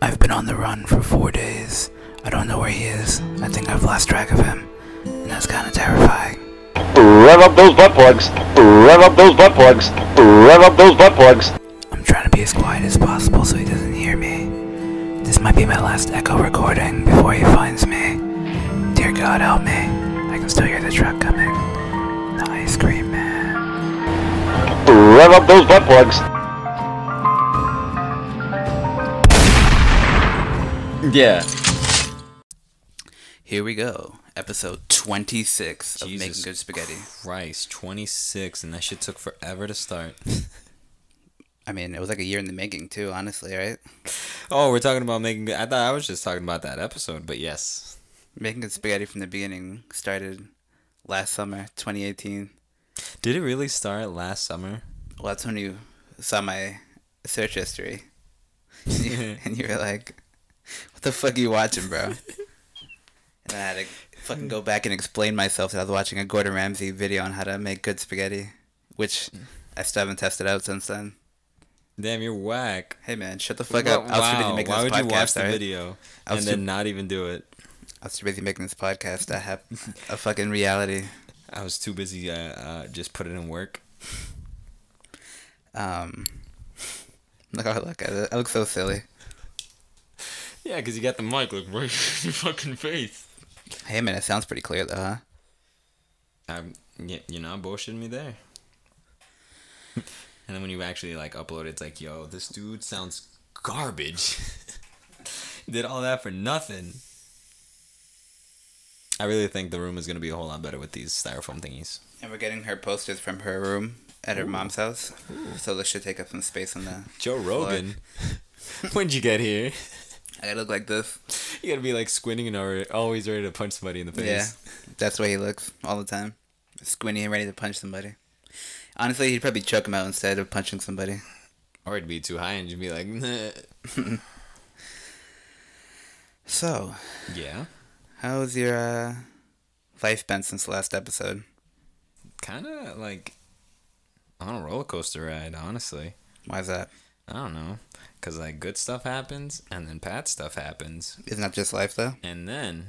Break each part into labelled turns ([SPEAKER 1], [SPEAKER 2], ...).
[SPEAKER 1] I've been on the run for four days. I don't know where he is. I think I've lost track of him. And that's kind of terrifying.
[SPEAKER 2] Rev up those butt plugs. Rev up those butt plugs. Rev up those butt plugs.
[SPEAKER 1] I'm trying to be as quiet as possible so he doesn't hear me. This might be my last echo recording before he finds me. Dear God, help me. I can still hear the truck coming. The ice cream man.
[SPEAKER 2] Rev up those butt plugs.
[SPEAKER 3] Yeah.
[SPEAKER 1] Here we go. Episode 26 of
[SPEAKER 3] Jesus
[SPEAKER 1] Making Good Spaghetti.
[SPEAKER 3] Christ, 26, and that shit took forever to start.
[SPEAKER 1] I mean, it was like a year in the making, too, honestly, right?
[SPEAKER 3] oh, we're talking about making. I thought I was just talking about that episode, but yes.
[SPEAKER 1] Making Good Spaghetti from the beginning started last summer, 2018.
[SPEAKER 3] Did it really start last summer?
[SPEAKER 1] Well, that's when you saw my search history. And you were like, what the fuck are you watching, bro? and I had to fucking go back and explain myself that I was watching a Gordon Ramsay video on how to make good spaghetti, which I still haven't tested out since then.
[SPEAKER 3] Damn, you're whack.
[SPEAKER 1] Hey man, shut the fuck up. I was too busy making
[SPEAKER 3] why
[SPEAKER 1] this
[SPEAKER 3] would you watch the
[SPEAKER 1] alright?
[SPEAKER 3] video
[SPEAKER 1] I was
[SPEAKER 3] then
[SPEAKER 1] too-
[SPEAKER 3] not even do it?
[SPEAKER 1] I was too busy making this podcast to have a fucking reality.
[SPEAKER 3] I was too busy uh, uh, just put it in work.
[SPEAKER 1] Um, look how I look. I, I look so silly.
[SPEAKER 3] Yeah, because you got the mic like right in your fucking face.
[SPEAKER 1] Hey man, it sounds pretty clear though, huh?
[SPEAKER 3] Um, I'm, you're not bullshitting me there. and then when you actually like upload it, it's like, yo, this dude sounds garbage. Did all that for nothing. I really think the room is gonna be a whole lot better with these styrofoam thingies.
[SPEAKER 1] And we're getting her posters from her room at her mom's house, Ooh. so this should take up some space on the.
[SPEAKER 3] Joe Rogan, when'd you get here?
[SPEAKER 1] I gotta look like this.
[SPEAKER 3] You gotta be like squinting and always ready to punch somebody in the face.
[SPEAKER 1] Yeah, that's the way he looks all the time, squinty and ready to punch somebody. Honestly, he'd probably choke him out instead of punching somebody.
[SPEAKER 3] Or it'd be too high and you'd be like, nah.
[SPEAKER 1] So,
[SPEAKER 3] yeah,
[SPEAKER 1] how's your uh, life been since the last episode?
[SPEAKER 3] kind of like on a roller coaster ride, honestly.
[SPEAKER 1] Why's that?
[SPEAKER 3] I don't know. Because, like, good stuff happens, and then bad stuff happens.
[SPEAKER 1] Isn't that just life though?
[SPEAKER 3] And then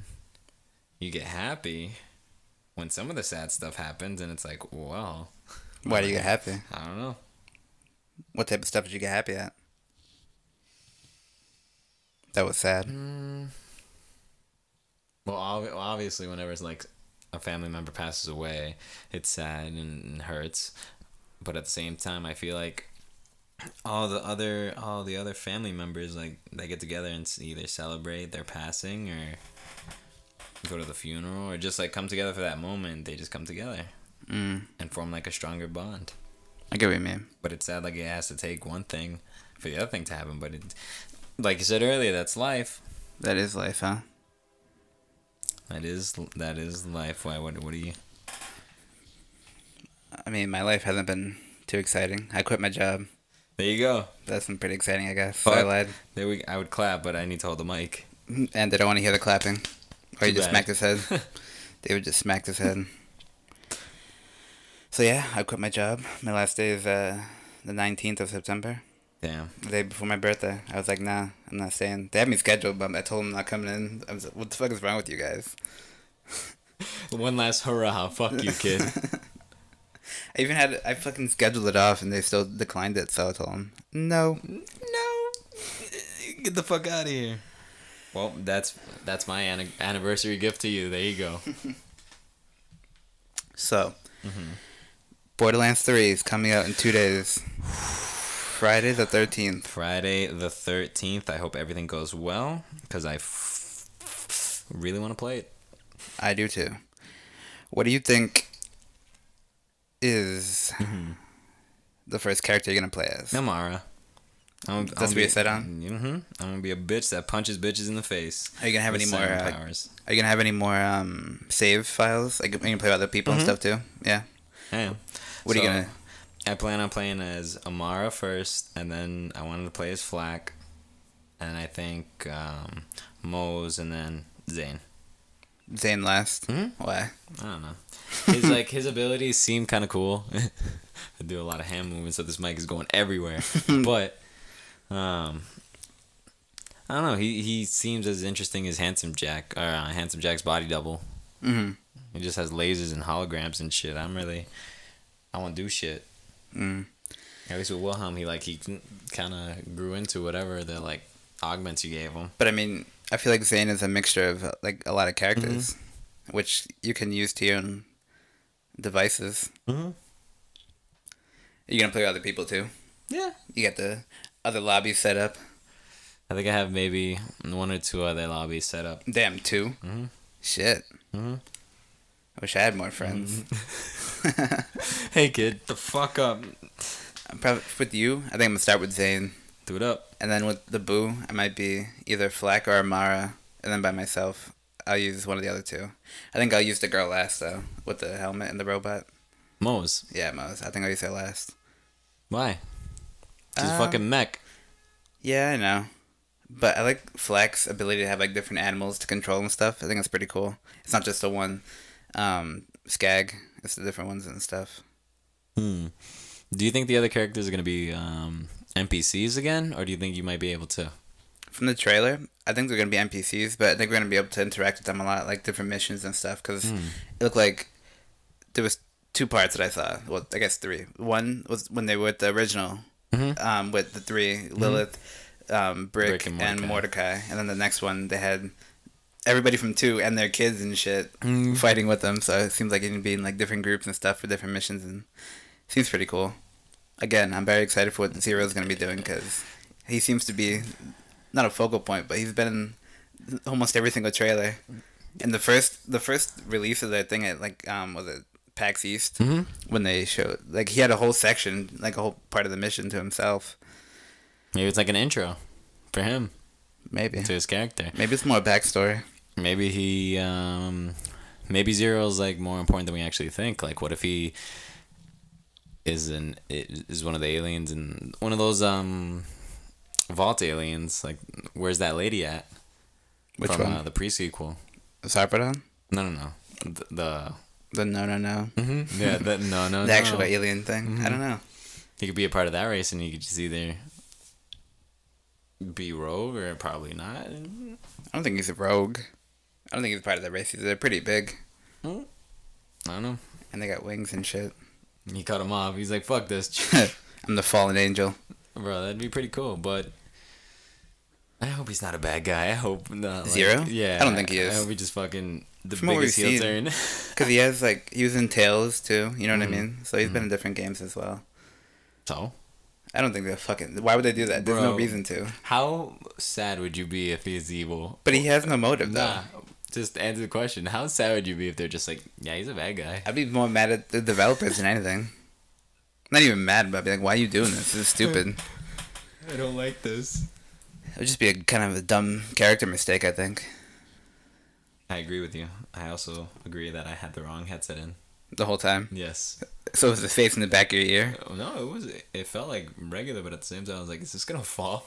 [SPEAKER 3] you get happy when some of the sad stuff happens, and it's like, well,
[SPEAKER 1] Why do you get happy?
[SPEAKER 3] I don't know.
[SPEAKER 1] What type of stuff did you get happy at? That was sad.
[SPEAKER 3] Mm. Well, well, obviously, whenever it's like a family member passes away, it's sad and hurts. But at the same time, I feel like all the other all the other family members like they get together and either celebrate their passing or go to the funeral or just like come together for that moment. They just come together
[SPEAKER 1] Mm,
[SPEAKER 3] and form like a stronger bond.
[SPEAKER 1] I get what you mean.
[SPEAKER 3] But it's sad like it has to take one thing for the other thing to happen. But it, like you said earlier, that's life.
[SPEAKER 1] That is life, huh?
[SPEAKER 3] That is that is life. Why? What? What do you?
[SPEAKER 1] I mean, my life hasn't been too exciting. I quit my job.
[SPEAKER 3] There you go.
[SPEAKER 1] That's been pretty exciting, I guess.
[SPEAKER 3] Fuck.
[SPEAKER 1] I lied.
[SPEAKER 3] There we. I would clap, but I need to hold the mic.
[SPEAKER 1] And they don't want to hear the clapping. Or he
[SPEAKER 3] Too
[SPEAKER 1] just smacked his head. David just smacked his head. So yeah, I quit my job. My last day is uh, the 19th of September.
[SPEAKER 3] Damn.
[SPEAKER 1] The day before my birthday. I was like, nah, I'm not staying. They had me scheduled, but I told them I'm not coming in. I was like, what the fuck is wrong with you guys?
[SPEAKER 3] One last hurrah! Fuck you, kid.
[SPEAKER 1] I even had, I fucking scheduled it off and they still declined it, so I told them, no.
[SPEAKER 3] no. Get the fuck out of here. Well, that's that's my an- anniversary gift to you. There you go.
[SPEAKER 1] So,
[SPEAKER 3] Mm-hmm.
[SPEAKER 1] Borderlands 3 is coming out in two days. Friday the 13th.
[SPEAKER 3] Friday the thirteenth. I hope everything goes well because I f- really want to play it.
[SPEAKER 1] I do too. What do you think is
[SPEAKER 3] Mm-hmm.
[SPEAKER 1] the first character you're gonna play as?
[SPEAKER 3] Namara. I'm,
[SPEAKER 1] That's what you said on?
[SPEAKER 3] Mm-hmm. I'm gonna be a bitch that punches bitches in the face.
[SPEAKER 1] Are you gonna have any more? Uh,
[SPEAKER 3] powers?
[SPEAKER 1] are you gonna have any more um, save files? Like you can play with other people and stuff too. Yeah.
[SPEAKER 3] I am.
[SPEAKER 1] What are you gonna?
[SPEAKER 3] I plan on playing as Amara first, and then I wanted to play as Flack, and I think um, Moze, and then Zane.
[SPEAKER 1] Zane last.
[SPEAKER 3] Mhm.
[SPEAKER 1] Why?
[SPEAKER 3] I don't know. His like his abilities seem kind of cool. I do a lot of hand movements, so this mic is going everywhere. but um, I don't know. He he seems as interesting as Handsome Jack or uh, Handsome Jack's body double.
[SPEAKER 1] Mm-hmm.
[SPEAKER 3] He just has lasers and holograms and shit. I'm really, I want to do shit.
[SPEAKER 1] Mm.
[SPEAKER 3] At least with Wilhelm, he like he kind of grew into whatever the like augments you gave him.
[SPEAKER 1] But I mean, I feel like Zane is a mixture of uh, like a lot of characters, which you can use to your own devices.
[SPEAKER 3] Mm-hmm.
[SPEAKER 1] You're gonna play with other people too.
[SPEAKER 3] Yeah.
[SPEAKER 1] You got the other lobbies set up.
[SPEAKER 3] I think I have maybe one or two other lobbies set up.
[SPEAKER 1] Damn, 2
[SPEAKER 3] Mhm.
[SPEAKER 1] Shit.
[SPEAKER 3] Mhm.
[SPEAKER 1] I wish I had more friends.
[SPEAKER 3] Hey kid, the fuck up.
[SPEAKER 1] I'm probably with you. I think I'm gonna start with Zane,
[SPEAKER 3] Do it up.
[SPEAKER 1] and then with the Boo, I might be either Flack or Amara, and then by myself, I'll use one of the other two. I think I'll use the girl last though, with the helmet and the robot.
[SPEAKER 3] Moze.
[SPEAKER 1] Yeah, Moze. I think I'll use her last.
[SPEAKER 3] Why? She's
[SPEAKER 1] Uh,
[SPEAKER 3] fucking mech.
[SPEAKER 1] Yeah, I know. But I like Flack's ability to have like different animals to control and stuff. I think it's pretty cool. It's not just the one um, skag. It's the different ones and stuff.
[SPEAKER 3] Hmm. Do you think the other characters are gonna be um, NPCs again, or do you think you might be able to?
[SPEAKER 1] From the trailer, I think they're gonna be NPCs, but I think we're gonna be able to interact with them a lot, like different missions and stuff. Because
[SPEAKER 3] Hmm.
[SPEAKER 1] it looked like there was two parts that I saw. Well, I guess three. One was when they were with the original,
[SPEAKER 3] Mhm.
[SPEAKER 1] um, with the three Lilith, um, Brick,
[SPEAKER 3] Brick and
[SPEAKER 1] and,
[SPEAKER 3] Mordecai.
[SPEAKER 1] Mordecai. and then the next one they had everybody from two and their kids and shit
[SPEAKER 3] Mm.
[SPEAKER 1] fighting with them. So it seems like you can be in like different groups and stuff for different missions, and seems pretty cool. Again, I'm very excited for what Zero is gonna be doing because he seems to be not a focal point, but he's been in almost every single trailer. And the first the first release of that thing at like um was it PAX East
[SPEAKER 3] Mhm.
[SPEAKER 1] when they showed like he had a whole section like a whole part of the mission to himself.
[SPEAKER 3] Maybe it's like an intro for him
[SPEAKER 1] Maybe
[SPEAKER 3] to his character.
[SPEAKER 1] maybe it's more backstory.
[SPEAKER 3] Maybe he, um, maybe Zero's like more important than we actually think. Like, what if he is an is one of the aliens and one of those um vault aliens? Like, where's that lady at?
[SPEAKER 1] Which
[SPEAKER 3] From
[SPEAKER 1] one?
[SPEAKER 3] Uh, the pre sequel.
[SPEAKER 1] Sarpedon?
[SPEAKER 3] No, no, no. The, the
[SPEAKER 1] The no no no.
[SPEAKER 3] yeah, the, no, no,
[SPEAKER 1] The
[SPEAKER 3] no.
[SPEAKER 1] actual alien thing. I don't know.
[SPEAKER 3] He could be a part of that race, and he could just either be rogue or probably not.
[SPEAKER 1] I don't think he's a rogue. I don't think he's part of the race. Either. They're pretty big, Hmm.
[SPEAKER 3] I don't know.
[SPEAKER 1] and they got wings and shit.
[SPEAKER 3] He cut him off. He's like, "Fuck this."
[SPEAKER 1] I'm the fallen angel.
[SPEAKER 3] Bro, that'd be pretty cool, but I hope he's not a bad guy. I hope not. like-
[SPEAKER 1] Zero?
[SPEAKER 3] yeah.
[SPEAKER 1] I don't think he is.
[SPEAKER 3] I hope he just fucking the
[SPEAKER 1] From
[SPEAKER 3] biggest heel turn.
[SPEAKER 1] Because he has like he was in Tales too. You know what I
[SPEAKER 3] Mhm.
[SPEAKER 1] mean? So he's been in different games as well.
[SPEAKER 3] so,
[SPEAKER 1] I don't think they're fucking. Why would they do that? There's no reason to.
[SPEAKER 3] how sad would you be if he's evil?
[SPEAKER 1] But he has no motive though.
[SPEAKER 3] Just answer the question. How sad would you be if they're just like, yeah, he's a bad guy?
[SPEAKER 1] I'd be more mad at the developers than anything. Not even mad, but I'd be like, "Why are you doing this? This is stupid."
[SPEAKER 3] I don't like this.
[SPEAKER 1] It would just be a kind of a dumb character mistake, I think.
[SPEAKER 3] I agree with you. I also agree that I had the wrong headset in.
[SPEAKER 1] The whole time.
[SPEAKER 3] Yes.
[SPEAKER 1] So it was the face in the back of your ear?
[SPEAKER 3] Oh, No, it was. It felt like regular, but at the same time, I was like, "Is this gonna fall?"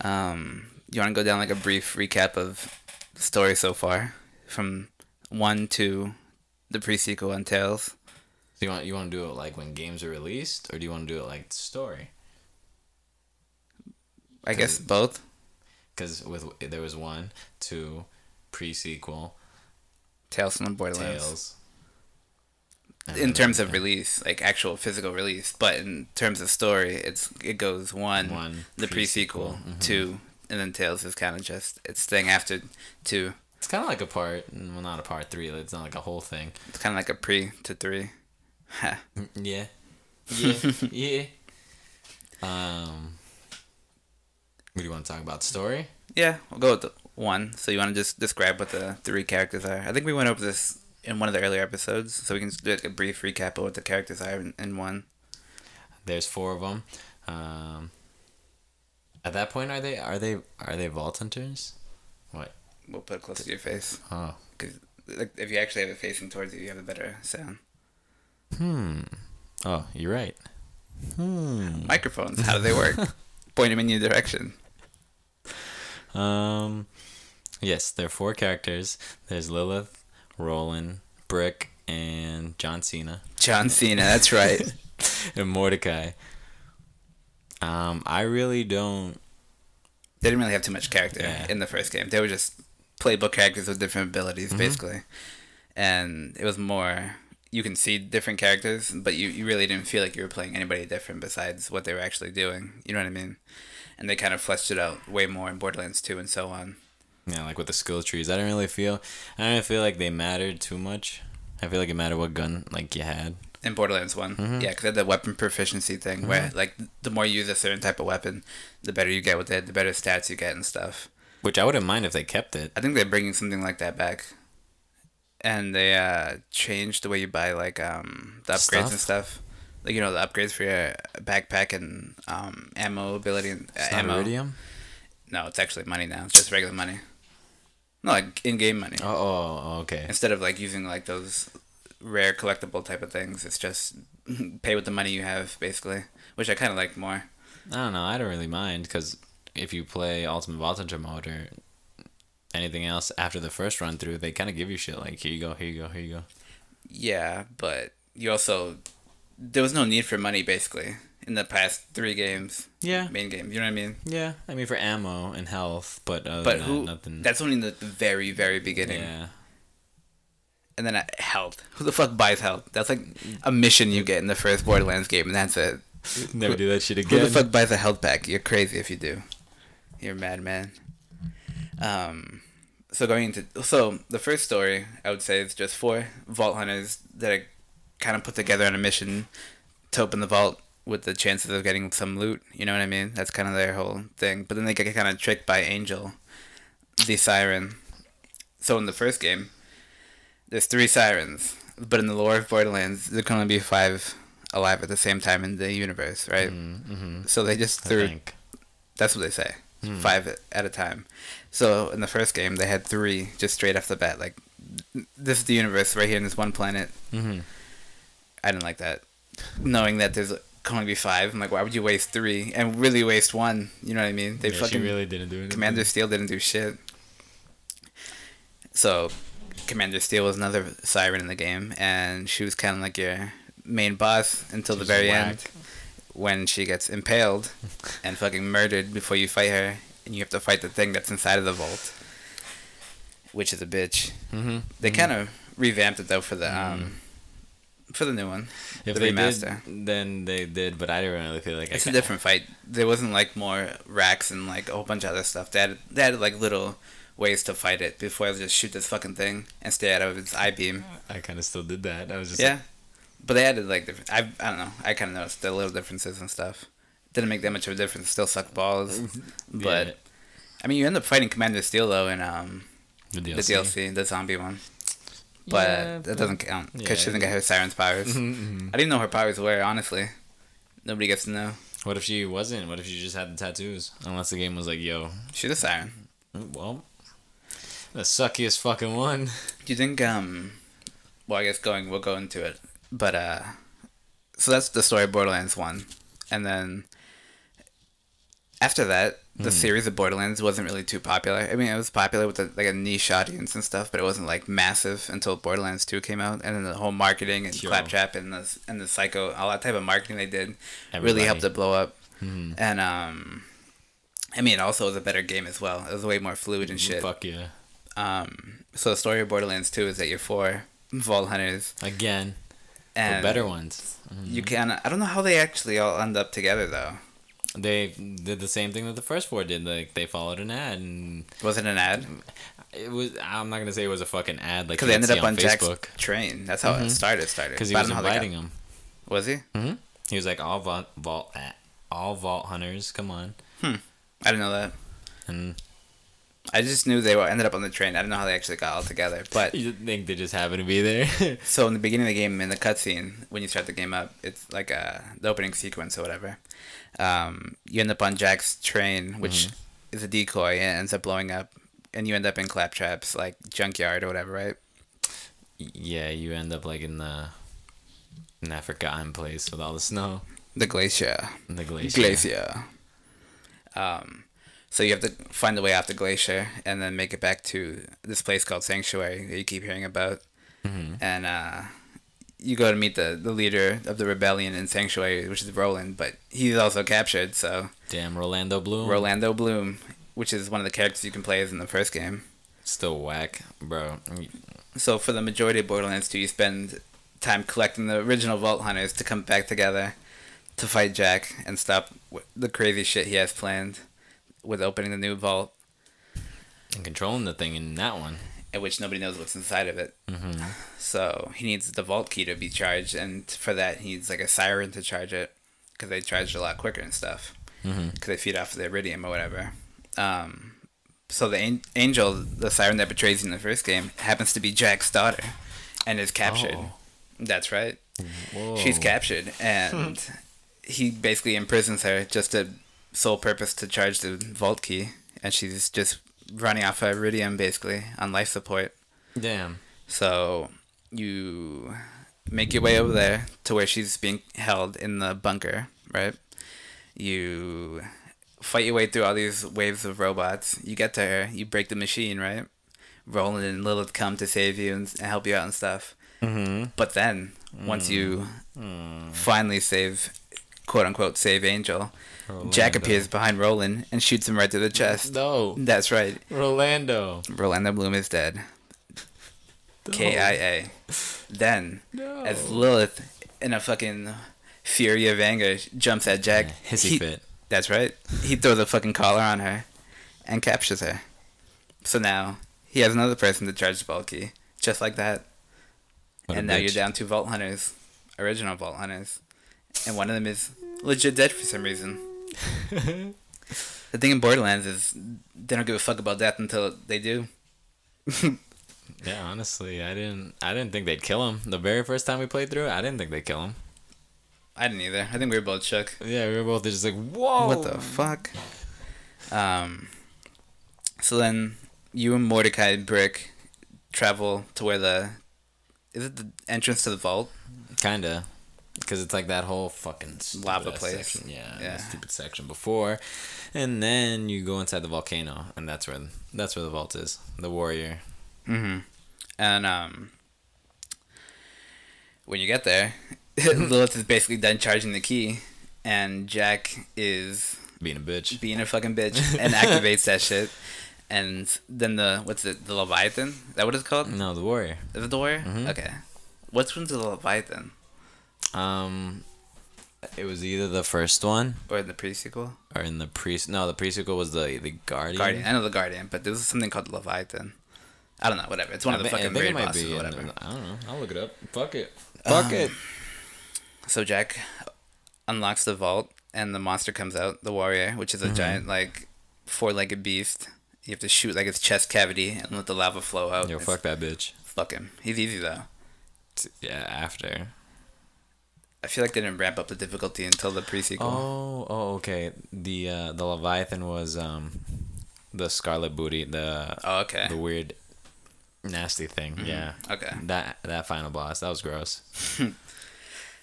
[SPEAKER 1] Um, you want to go down like a brief recap of the story so far, from one to the pre-sequel on Tales.
[SPEAKER 3] So you want you want to do it like when games are released, or do you want to do it like story?
[SPEAKER 1] I guess both.
[SPEAKER 3] Because with there was one, two, pre sequel,
[SPEAKER 1] Tales from the Borderlands.
[SPEAKER 3] Tales.
[SPEAKER 1] In terms of release, like actual physical release, but in terms of story, it's it goes one,
[SPEAKER 3] One,
[SPEAKER 1] the
[SPEAKER 3] pre-sequel,
[SPEAKER 1] pre-sequel,
[SPEAKER 3] mhm.
[SPEAKER 1] two, and then Tails is kind of just it's staying after two.
[SPEAKER 3] it's kind of like a part. Well, not a part three. It's not like a whole thing.
[SPEAKER 1] It's kind of like a pre to three.
[SPEAKER 3] Yeah. Yeah. yeah. Um. What do you want to talk about? Story.
[SPEAKER 1] Yeah, we'll go with one. So you want to just describe what the three characters are? I think we went over this in one of the earlier episodes, so we can do like a brief recap of what the characters are in, in one.
[SPEAKER 3] There's four of them. Um. At that point, are they are they are they vault hunters? What?
[SPEAKER 1] We'll put it close to your face
[SPEAKER 3] Oh.
[SPEAKER 1] because like, if you actually have it facing towards you, you have a better sound.
[SPEAKER 3] Hmm. Oh, you're right. Hmm.
[SPEAKER 1] Microphones, how do they work? Point them in your direction.
[SPEAKER 3] Um, yes, there are four characters. There's Lilith, Roland, Brick, and John Cena,
[SPEAKER 1] John Cena, that's right.
[SPEAKER 3] and Mordecai. Um, I really don't
[SPEAKER 1] They didn't really have too much character
[SPEAKER 3] Yeah.
[SPEAKER 1] in the first game. They were just playbook characters with different abilities,
[SPEAKER 3] Mm-hmm.
[SPEAKER 1] basically. And it was more you can see different characters, but you, you really didn't feel like you were playing anybody different besides what they were actually doing. You know what I mean? And they kind of fleshed it out way more in Borderlands 2 and so on.
[SPEAKER 3] Yeah, like with the skill trees, I didn't really feel. I didn't feel like they mattered too much. I feel like it mattered what gun like you had.
[SPEAKER 1] In Borderlands One,
[SPEAKER 3] Mm-hmm.
[SPEAKER 1] yeah, because the weapon proficiency thing where like the more you use a certain type of weapon, the better you get with it, the better stats you get and stuff.
[SPEAKER 3] Which I wouldn't mind if they kept it.
[SPEAKER 1] I think they're bringing something like that back, and they uh changed the way you buy like um the upgrades and stuff. Like you know the upgrades for your backpack and um ammo ability and uh, ammo.
[SPEAKER 3] Eridium.
[SPEAKER 1] No, it's actually money now. It's just regular money. No, like in-game money.
[SPEAKER 3] Oh, oh, oh, okay.
[SPEAKER 1] Instead of like using like those rare collectible type of things, it's just pay with the money you have basically, which I kind of like more.
[SPEAKER 3] I don't know. I don't really mind because if you play Ultimate Voltage mode or anything else after the first run through, they kind of give you shit like here you go, here you go, here you go.
[SPEAKER 1] Yeah, but you also there was no need for money basically in the past three games,
[SPEAKER 3] Yeah,
[SPEAKER 1] main games. You know what I mean?
[SPEAKER 3] yeah. I mean for ammo and health, but
[SPEAKER 1] But who?
[SPEAKER 3] that, nothing.
[SPEAKER 1] That's only in the very very beginning,
[SPEAKER 3] yeah.
[SPEAKER 1] And then health. Who the fuck buys health? That's like a mission you get in the first Borderlands game, and that's it.
[SPEAKER 3] Never do that shit again.
[SPEAKER 1] Who the fuck buys a health pack? You're crazy if you do. You're a madman. Um, so going into so the first story I would say is just four vault hunters that are kind of put together on a mission to open the vault with the chances of getting some loot. You know what I mean? That's kind of their whole thing. But then they get kind of tricked by Angel, the siren. So in the first game, there's three sirens, but in the lore of Borderlands, there can only be five alive at the same time in the universe, right?
[SPEAKER 3] Mm-hmm.
[SPEAKER 1] So they just threw.
[SPEAKER 3] think.
[SPEAKER 1] That's what they say.
[SPEAKER 3] Hmm.
[SPEAKER 1] Five at a time. So in the first game, they had three just straight off the bat. Like, this is the universe right here in this one planet.
[SPEAKER 3] Mm-hmm.
[SPEAKER 1] I didn't like that. Knowing that there's can only be five, I'm like, why would you waste three and really waste one? You know what I mean? They
[SPEAKER 3] Yeah, she
[SPEAKER 1] fucking
[SPEAKER 3] really didn't do anything.
[SPEAKER 1] Commander Steel didn't do shit. So, Commander Steel was another siren in the game, and she was kind of like your main boss until the very
[SPEAKER 3] whack.
[SPEAKER 1] end, when she gets impaled and fucking murdered before you fight her, and you have to fight the thing that's inside of the vault, which is a bitch.
[SPEAKER 3] Mm-hmm.
[SPEAKER 1] They kind of revamped it though for the um, for the new one.
[SPEAKER 3] If
[SPEAKER 1] the
[SPEAKER 3] they
[SPEAKER 1] remaster.
[SPEAKER 3] did, then they did, but I didn't really feel like
[SPEAKER 1] It's
[SPEAKER 3] I
[SPEAKER 1] a different fight. There wasn't like more rakks and like a whole bunch of other stuff. They had, they had like little ways to fight it before I just shoot this fucking thing and stay out of its eye beam.
[SPEAKER 3] I kind of still did that. I was just
[SPEAKER 1] Yeah, but they added like different. I I don't know. I kind of noticed the little differences and stuff. Didn't make that much of a difference. Still suck balls. But
[SPEAKER 3] Yeah.
[SPEAKER 1] I mean, you end up fighting Commander Steel though in um
[SPEAKER 3] the DLC.
[SPEAKER 1] the DLC, the zombie one. But
[SPEAKER 3] Yeah,
[SPEAKER 1] that doesn't count because
[SPEAKER 3] yeah.
[SPEAKER 1] she doesn't get her siren's powers.
[SPEAKER 3] Mhm.
[SPEAKER 1] I didn't know her powers were honestly. Nobody gets to know.
[SPEAKER 3] What if she wasn't? What if she just had the tattoos? Unless the game was like, yo,
[SPEAKER 1] She's a siren.
[SPEAKER 3] well, the suckiest fucking one.
[SPEAKER 1] Do you think um well I guess going we'll go into it. But uh so that's the story of Borderlands 1. And then after that, the series of Borderlands wasn't really too popular. I mean, it was popular with a, like a niche audience and stuff, but it wasn't like massive until Borderlands 2 came out and then the whole marketing and
[SPEAKER 3] Yo.
[SPEAKER 1] claptrap and the and the psycho all that type of marketing they did
[SPEAKER 3] Everybody.
[SPEAKER 1] really helped it blow up.
[SPEAKER 3] Mhm.
[SPEAKER 1] And um I mean, also it was a better game as well. It was way more fluid and shit.
[SPEAKER 3] Fuck yeah.
[SPEAKER 1] Um, so the story of Borderlands 2 is that you're four vault hunters
[SPEAKER 3] Again,
[SPEAKER 1] and
[SPEAKER 3] better ones.
[SPEAKER 1] You can I don't know how they actually all end up together though.
[SPEAKER 3] They did the same thing that the first four did. Like they followed an ad, and
[SPEAKER 1] Was it an ad?
[SPEAKER 3] it was. I'm not gonna say it was a fucking ad. Like
[SPEAKER 1] Because they ended up on, Jack's
[SPEAKER 3] Facebook.
[SPEAKER 1] train. That's how it
[SPEAKER 3] Mhm.
[SPEAKER 1] started. Started
[SPEAKER 3] Because he was
[SPEAKER 1] don't know how they
[SPEAKER 3] inviting
[SPEAKER 1] got-
[SPEAKER 3] them.
[SPEAKER 1] Was he?
[SPEAKER 3] Mm-hmm. He was like all vault, vault, all vault hunters. Come on, Hmm.
[SPEAKER 1] I didn't know that.
[SPEAKER 3] and
[SPEAKER 1] I just knew they were ended up on the train. I don't know how they actually got all together. But
[SPEAKER 3] you think they just happened to be there?
[SPEAKER 1] so in the beginning of the game, in the cutscene, when you start the game up, it's like uh, the opening sequence or whatever. Um, you end up on Jack's train, which
[SPEAKER 3] Mm-hmm.
[SPEAKER 1] is a decoy, and ends up blowing up, and you end up in Claptrap's like junkyard or whatever, right?
[SPEAKER 3] yeah, you end up like in the in that forgotten place with all the snow,
[SPEAKER 1] The glacier.
[SPEAKER 3] the glacier.
[SPEAKER 1] glacier. Um, so you have to find a way off the glacier and then make it back to this place called Sanctuary that you keep hearing about.
[SPEAKER 3] Mhm.
[SPEAKER 1] And uh, you go to meet the, the leader of the rebellion in Sanctuary, which is Roland, but he's also captured. So
[SPEAKER 3] Damn, Rolando Bloom.
[SPEAKER 1] Rolando Bloom, which is one of the characters you can play as in the first game.
[SPEAKER 3] Still whack, bro.
[SPEAKER 1] So for the majority of Borderlands 2, you spend time collecting the original Vault Hunters to come back together to fight Jack and stop the crazy shit he has planned with opening the new vault,
[SPEAKER 3] And controlling the thing in that one.
[SPEAKER 1] at which nobody knows what's inside of it.
[SPEAKER 3] Mm-hmm.
[SPEAKER 1] So he needs the vault key to be charged, and for that he needs like a siren to charge it, because they charge it a lot quicker and stuff,
[SPEAKER 3] Mm-hmm.
[SPEAKER 1] because they feed off the Eridium or whatever. Um, so the an- angel, the siren that betrays you in the first game, happens to be Jack's daughter, and is captured.
[SPEAKER 3] Oh.
[SPEAKER 1] That's right.
[SPEAKER 3] Whoa.
[SPEAKER 1] She's captured, and he basically imprisons her just to sole purpose to charge the vault key, and she's just running off of Eridium basically on life support.
[SPEAKER 3] Damn.
[SPEAKER 1] So you make your way over there to where she's being held in the bunker, right? You fight your way through all these waves of robots. You get to her, you break the machine, right? Roland and Lilith come to save you and, and help you out and stuff.
[SPEAKER 3] Mm-hmm.
[SPEAKER 1] But then, once you finally save, quote unquote, save Angel, Jack appears behind Roland and shoots him right to the chest.
[SPEAKER 3] No.
[SPEAKER 1] That's right.
[SPEAKER 3] Rolando.
[SPEAKER 1] Rolando Bloom is dead. K I A. Then,
[SPEAKER 3] No.
[SPEAKER 1] as Lilith, in a fucking fury of anger, jumps at Jack.
[SPEAKER 3] Hissy
[SPEAKER 1] he-
[SPEAKER 3] fit.
[SPEAKER 1] That's right. He throws a fucking collar on her and captures her. So now he has another person to charge key, just like that.
[SPEAKER 3] What
[SPEAKER 1] and now you're down to Vault Hunters, original Vault Hunters, and one of them is legit dead for some reason. the thing in Borderlands is they don't give a fuck about death until they do.
[SPEAKER 3] Yeah, honestly, I didn't. I didn't think they'd kill him. The very first time we played through I didn't think they'd kill him.
[SPEAKER 1] I didn't either. I think we were both shook.
[SPEAKER 3] Yeah, we were both just like, whoa.
[SPEAKER 1] What the fuck? Um. So then, you and Mordecai Brick travel to where the is it the entrance to the vault?
[SPEAKER 3] Kinda, because it's like that whole fucking
[SPEAKER 1] Lava place.
[SPEAKER 3] Section. Yeah,
[SPEAKER 1] Yeah.
[SPEAKER 3] stupid section before, and then you go inside the volcano, and that's where that's where the vault is. The warrior.
[SPEAKER 1] Mm-hmm. And um, when you get there, Lilith is basically done charging the key, and Jack is
[SPEAKER 3] Being a bitch.
[SPEAKER 1] being a fucking bitch and activates that shit. And then the what's it? The Leviathan? Is that what it's called?
[SPEAKER 3] No, the warrior.
[SPEAKER 1] Is it the warrior?
[SPEAKER 3] Mhm.
[SPEAKER 1] Okay. What's from the Leviathan
[SPEAKER 3] Um, it was either the first one
[SPEAKER 1] or the pre sequel?
[SPEAKER 3] or in the pre. No, the pre sequel was the the guardian.
[SPEAKER 1] Guardian. I know the Guardian, but there was something called Leviathan. I don't know. Whatever. It's one of the
[SPEAKER 3] I I
[SPEAKER 1] fucking
[SPEAKER 3] think it might
[SPEAKER 1] bosses
[SPEAKER 3] be
[SPEAKER 1] or whatever.
[SPEAKER 3] the- I don't know. I'll look it up. Fuck it. Fuck
[SPEAKER 1] Um,
[SPEAKER 3] it.
[SPEAKER 1] So Jack unlocks the vault, and the monster comes out, the warrior, which is a
[SPEAKER 3] Mm-hmm.
[SPEAKER 1] giant like four-legged beast. You have to shoot like its chest cavity and let the lava flow out.
[SPEAKER 3] Yo,
[SPEAKER 1] It's-
[SPEAKER 3] fuck that bitch.
[SPEAKER 1] Fuck him. He's easy though.
[SPEAKER 3] Yeah, after.
[SPEAKER 1] I feel like they didn't ramp up the difficulty until the pre-sequel.
[SPEAKER 3] Oh, oh, okay. The uh, the Leviathan was um, the Scarlet Booty, the
[SPEAKER 1] Oh, okay.
[SPEAKER 3] the weird, nasty thing. Yeah.
[SPEAKER 1] Okay.
[SPEAKER 3] That that final boss that was gross.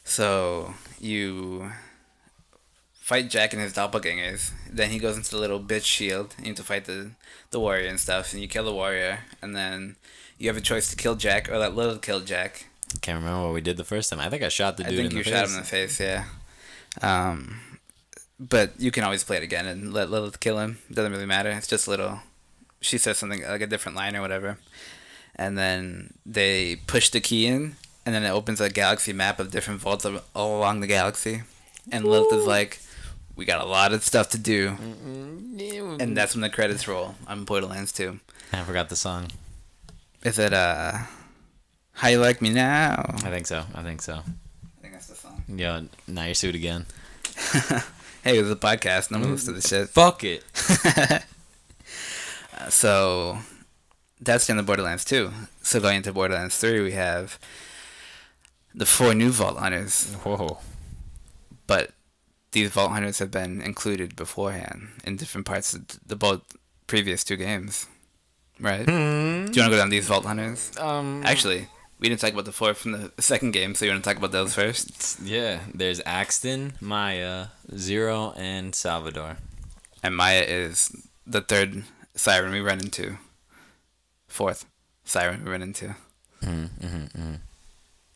[SPEAKER 1] So you fight Jack and his doppelgangers. Then he goes into the little bitch shield. You need to fight the the warrior and stuff. And you kill the warrior, and then you have a choice to kill Jack or let Lilith kill Jack.
[SPEAKER 3] Can't remember what we did the first time. I think I shot the dude.
[SPEAKER 1] I think
[SPEAKER 3] in
[SPEAKER 1] you
[SPEAKER 3] the
[SPEAKER 1] shot
[SPEAKER 3] face.
[SPEAKER 1] him in the face. Yeah. Um, but you can always play it again and let Lilith kill him. Doesn't really matter. It's just a little. She says something like a different line or whatever, and then they push the key in, and then it opens a galaxy map of different vaults all along the galaxy, and Lilith is like, "We got a lot of stuff to do," and that's when the credits roll on Borderlands 2.
[SPEAKER 3] I forgot the song.
[SPEAKER 1] Is it uh, "How You Like Me Now"?
[SPEAKER 3] I think so. I think so.
[SPEAKER 1] I think that's the song.
[SPEAKER 3] Yo, now you're sued again.
[SPEAKER 1] hey, it was a podcast. No one listens to this shit.
[SPEAKER 3] Fuck it.
[SPEAKER 1] Uh, so that's in the Borderlands 2. So going into Borderlands 3, we have the four new Vault Hunters,
[SPEAKER 3] Whoa.
[SPEAKER 1] but these Vault Hunters have been included beforehand in different parts of the both previous two games. Right? Do you want to go down these Vault Hunters?
[SPEAKER 3] Um.
[SPEAKER 1] Actually, we didn't talk about the four from the second game, so you want to talk about those first?
[SPEAKER 3] Yeah. There's Axton, Maya, Zero, and Salvador.
[SPEAKER 1] And Maya is the third siren we run into. Fourth siren we run into.
[SPEAKER 3] Mm-hmm,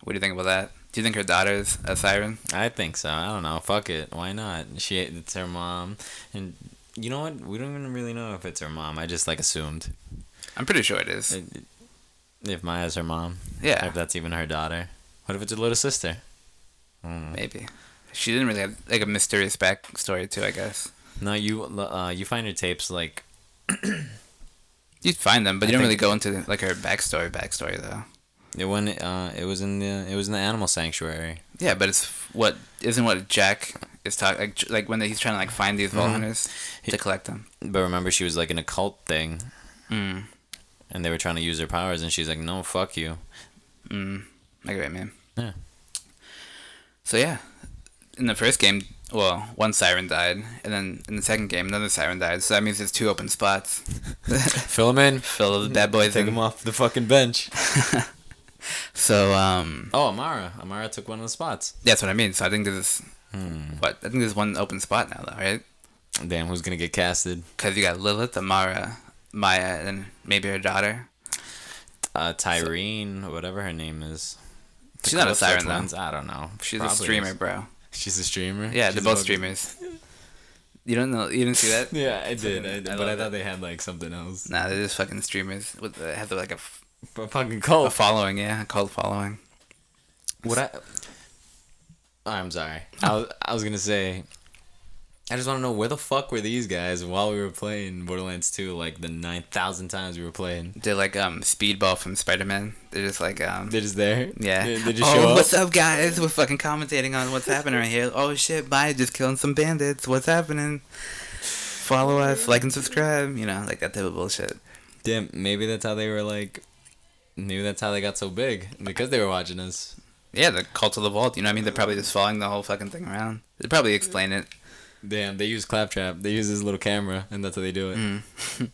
[SPEAKER 1] What do you think about that? Do you think her daughter's a siren?
[SPEAKER 3] I think so. I don't know. Fuck it. Why not? She it's her mom, and You know what? We don't even really know if it's her mom. I just like assumed.
[SPEAKER 1] I'm pretty sure it is.
[SPEAKER 3] It- If Maya's her mom.
[SPEAKER 1] Yeah.
[SPEAKER 3] If that's even her daughter. What if it's her little sister? Mm.
[SPEAKER 1] Maybe. She didn't really have like a mysterious backstory too. I guess
[SPEAKER 3] No, you uh, you find her tapes like
[SPEAKER 1] you'd find them, but
[SPEAKER 3] I
[SPEAKER 1] you don't really go into like her backstory. Backstory though.
[SPEAKER 3] it when uh it was in the it was in the animal sanctuary.
[SPEAKER 1] Yeah, but it's what isn't what Jack is talking like like when he's trying to like find these vault
[SPEAKER 3] Mhm.
[SPEAKER 1] hunters to collect them.
[SPEAKER 3] But remember, she was like an occult thing,
[SPEAKER 1] Mm.
[SPEAKER 3] And they were trying to use their powers, and she's like, "No, fuck you."
[SPEAKER 1] Mm. I get it, man.
[SPEAKER 3] Yeah.
[SPEAKER 1] So yeah, in the first game, well, one siren died, and then in the second game, another siren died. So that means there's two open spots.
[SPEAKER 3] Fill them in.
[SPEAKER 1] Fill the bad boys
[SPEAKER 3] Take
[SPEAKER 1] in.
[SPEAKER 3] him off the fucking bench.
[SPEAKER 1] So um,
[SPEAKER 3] Oh, Amara. Amara took one of the spots.
[SPEAKER 1] that's what I mean. So I think there's
[SPEAKER 3] Hmm.
[SPEAKER 1] what I think there's one open spot now, though, right?
[SPEAKER 3] Damn, who's gonna get casted?
[SPEAKER 1] Because you got Lilith, Amara, Maya, and maybe her daughter.
[SPEAKER 3] Uh, Tyreen, or whatever her name is. The
[SPEAKER 1] She's not a siren, though.
[SPEAKER 3] I don't know.
[SPEAKER 1] She's a streamer,
[SPEAKER 3] is.
[SPEAKER 1] bro.
[SPEAKER 3] She's a streamer.
[SPEAKER 1] Yeah,
[SPEAKER 3] She's
[SPEAKER 1] they're both streamers. You don't know? You didn't see that?
[SPEAKER 3] Yeah, I did. I
[SPEAKER 1] I
[SPEAKER 3] but I
[SPEAKER 1] that.
[SPEAKER 3] thought they had like something else.
[SPEAKER 1] Nah, they're just fucking streamers with the, have like a, f-
[SPEAKER 3] A fucking
[SPEAKER 1] a
[SPEAKER 3] cult.
[SPEAKER 1] following, yeah, a cult following.
[SPEAKER 3] What I? I'm sorry. I was, I was gonna say. I just want to know where the fuck were these guys while we were playing Borderlands 2, like the nine thousand times we were playing.
[SPEAKER 1] They're like um Speedball from Spider Man. They're just like um
[SPEAKER 3] They're just there.
[SPEAKER 1] yeah.
[SPEAKER 3] They, they just
[SPEAKER 1] oh,
[SPEAKER 3] show up.
[SPEAKER 1] what's up, guys? We're fucking commentating on what's happening right here. Oh shit, bye. Just killing some bandits. What's happening? Follow us, like and subscribe. You know, like that type of bullshit.
[SPEAKER 3] Damn, maybe that's how they were like. Maybe that's how they got so big because they were watching us.
[SPEAKER 1] Yeah, the cult of the vault. You know what I mean? They're probably just following the whole fucking thing around. They probably explain it.
[SPEAKER 3] Damn, they use Claptrap. They use this little camera, and that's how they do it.
[SPEAKER 1] Mm.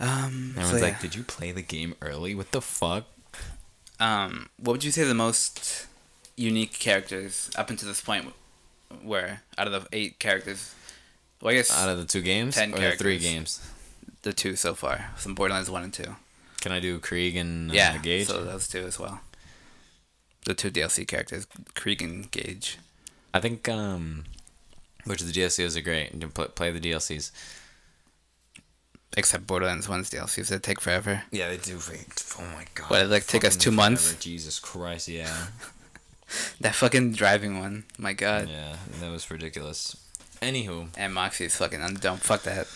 [SPEAKER 1] um,
[SPEAKER 3] Everyone's
[SPEAKER 1] so, yeah.
[SPEAKER 3] like, "Did you play the game early? What the fuck?"
[SPEAKER 1] um, what would you say the most unique characters up until this point were out of the eight characters? Well, I guess
[SPEAKER 3] Out of the two games
[SPEAKER 1] Ten
[SPEAKER 3] or the three games?
[SPEAKER 1] the two so far, some Borderlands one and two.
[SPEAKER 3] Can I do Krieg and uh,
[SPEAKER 1] yeah,
[SPEAKER 3] Gage?
[SPEAKER 1] so those two as well. The two DLC characters, Krieg and Gage.
[SPEAKER 3] I think um, which of the DLCs are great. Can play, the DLCs.
[SPEAKER 1] Except Borderlands one's DLCs that take forever.
[SPEAKER 3] Yeah, they do. Oh my god.
[SPEAKER 1] What, it, like, take us two months?
[SPEAKER 3] forever. Jesus Christ, yeah.
[SPEAKER 1] That fucking driving one, my god.
[SPEAKER 3] yeah, that was ridiculous. Anywho,
[SPEAKER 1] And Moxxi's fucking Underdome. Fuck that.